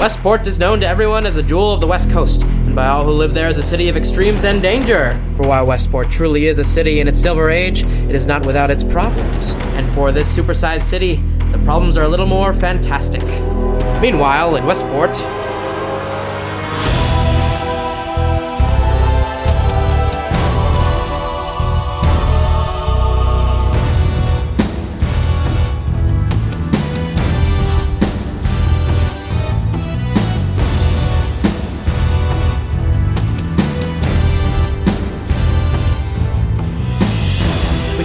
Westport is known to everyone as the jewel of the West Coast, and by all who live there as a city of extremes and danger. For while Westport truly is a city in its silver age, it is not without its problems. And for this supersized city, the problems are a little more fantastic. Meanwhile, in Westport,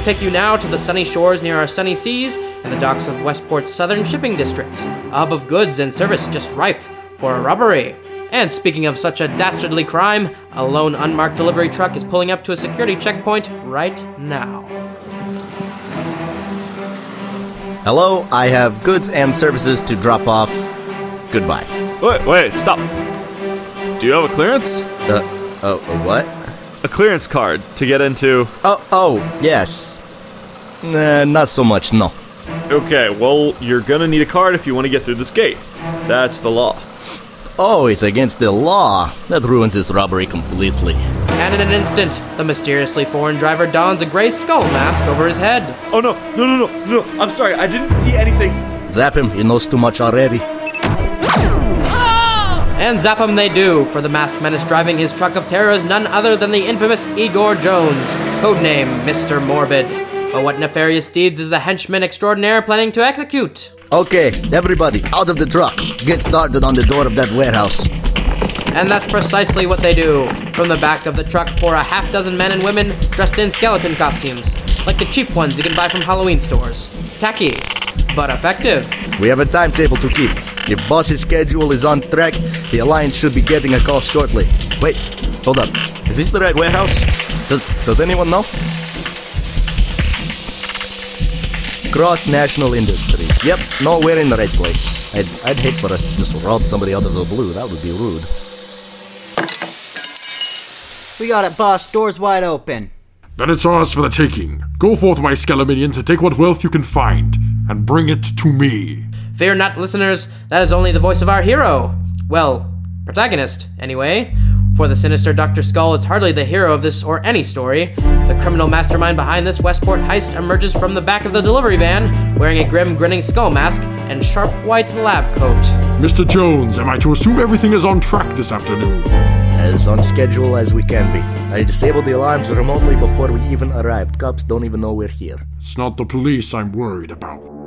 take you now to the sunny shores near our sunny seas and the docks of Westport's southern shipping district, a hub of goods and service just rife for a robbery. And speaking of such a dastardly crime, a lone unmarked delivery truck is pulling up to a security checkpoint right now. Hello, I have goods and services to drop off. Goodbye. Wait, wait, stop. Do you have a clearance? Uh, oh, uh, what? A clearance card to get into. Oh, oh, yes. Nah, not so much, no. Okay, well, you're gonna need a card if you want to get through this gate. That's the law. Oh, it's against the law. That ruins this robbery completely. And in an instant, the mysteriously foreign driver dons a gray skull mask over his head. Oh no, no, no, no, no! I'm sorry, I didn't see anything. Zap him, he knows too much already. And zap him they do, for the masked menace driving his truck of terror is none other than the infamous Igor Jones, codename Mr. Morbid. But what nefarious deeds is the henchman extraordinaire planning to execute? Okay, everybody, out of the truck. Get started on the door of that warehouse. And that's precisely what they do. From the back of the truck pour a half dozen men and women dressed in skeleton costumes, like the cheap ones you can buy from Halloween stores. Tacky, but effective. We have a timetable to keep. If boss's schedule is on track, the Alliance should be getting a call shortly. Wait, hold up. Is this the right warehouse? Does does anyone know? Cross National Industries. Yep, no, we're in the right place. I'd, I'd hate for us to just rob somebody out of the blue. That would be rude. We got it, boss. Doors wide open. Then it's ours for the taking. Go forth, my Skeleminions, and take what wealth you can find, and bring it to me. Fear not, listeners, that is only the voice of our hero. Well, protagonist, anyway. For the sinister Dr. Skull is hardly the hero of this or any story. The criminal mastermind behind this Westport heist emerges from the back of the delivery van, wearing a grim, grinning skull mask and sharp white lab coat. Mr. Jones, am I to assume everything is on track this afternoon? As on schedule as we can be. I disabled the alarms remotely before we even arrived. Cops don't even know we're here. It's not the police I'm worried about.